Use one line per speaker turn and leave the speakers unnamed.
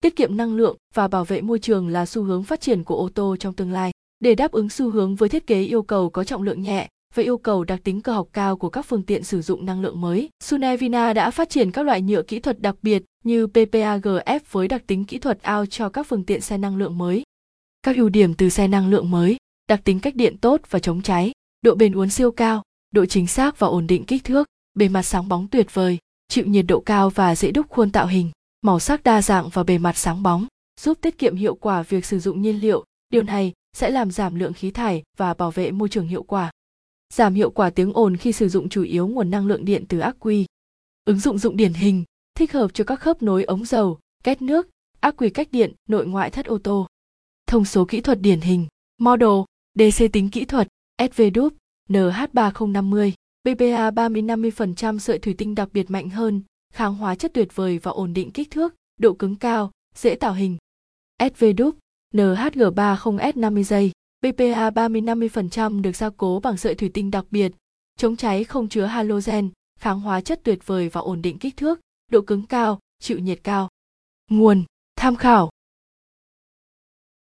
tiết kiệm năng lượng và bảo vệ môi trường là xu hướng phát triển của ô tô trong tương lai. Để đáp ứng xu hướng với thiết kế yêu cầu có trọng lượng nhẹ và yêu cầu đặc tính cơ học cao của các phương tiện sử dụng năng lượng mới, Sunevina đã phát triển các loại nhựa kỹ thuật đặc biệt như PPAGF với đặc tính kỹ thuật ao cho các phương tiện xe năng lượng mới. Các ưu điểm từ xe năng lượng mới, đặc tính cách điện tốt và chống cháy, độ bền uốn siêu cao, độ chính xác và ổn định kích thước, bề mặt sáng bóng tuyệt vời, chịu nhiệt độ cao và dễ đúc khuôn tạo hình, màu sắc đa dạng và bề mặt sáng bóng, giúp tiết kiệm hiệu quả việc sử dụng nhiên liệu. Điều này sẽ làm giảm lượng khí thải và bảo vệ môi trường hiệu quả. Giảm hiệu quả tiếng ồn khi sử dụng chủ yếu nguồn năng lượng điện từ ắc quy. Ứng dụng dụng điển hình, thích hợp cho các khớp nối ống dầu, két nước, ắc quy cách điện, nội ngoại thất ô tô. Thông số kỹ thuật điển hình, model, DC tính kỹ thuật, SV đúp, NH3050, BPA 30-50% sợi thủy tinh đặc biệt mạnh hơn, kháng hóa chất tuyệt vời và ổn định kích thước, độ cứng cao, dễ tạo hình. SV NHG30S50 giây, BPA 30-50% được gia cố bằng sợi thủy tinh đặc biệt, chống cháy không chứa halogen, kháng hóa chất tuyệt vời và ổn định kích thước, độ cứng cao, chịu nhiệt cao. Nguồn, tham khảo